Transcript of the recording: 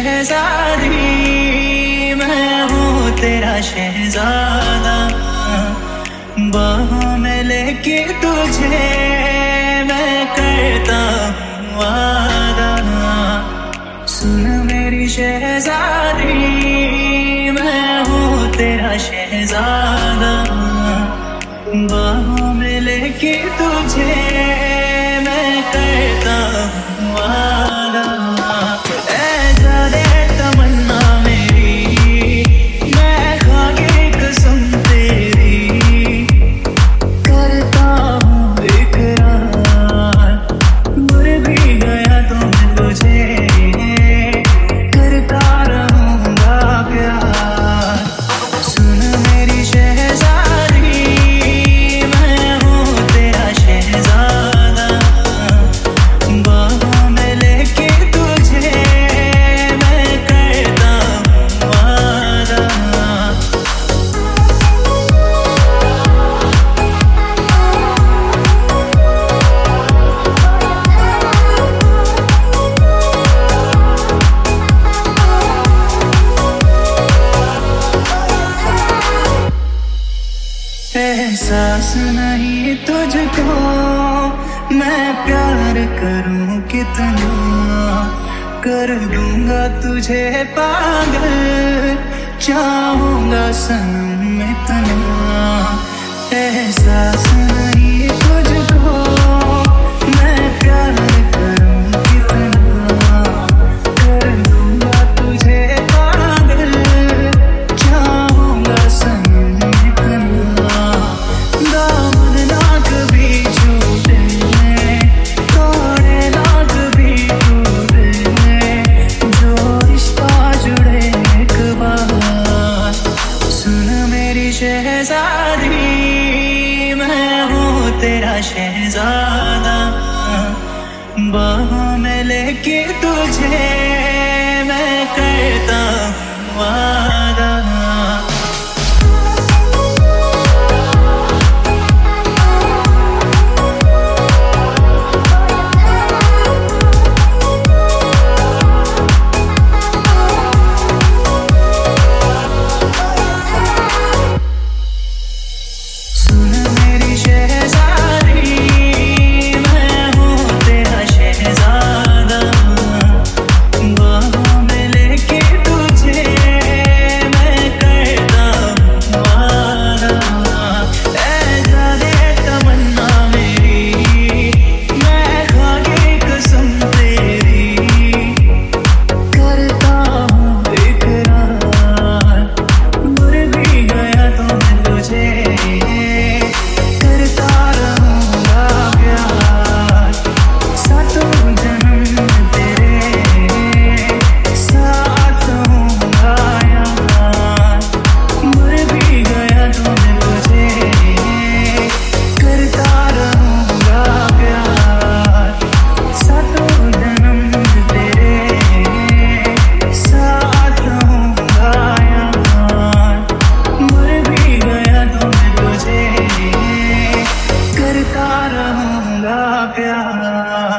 शहजादी, मैं हूँ तेरा शहजादा। बाहों में लेके तुझे मैं करता वादा। सुन मेरी शहजादी, मैं हूँ तेरा शहजादा। बाहों में लेके तुझे एहसास नहीं तुझको। मैं प्यार करूँ कितना? कर दूँगा तुझे पागल। चाहूँगा सनम इतना। एहसास नहीं जाना। बाहों में लेके तुझे मैं करता वादा। piada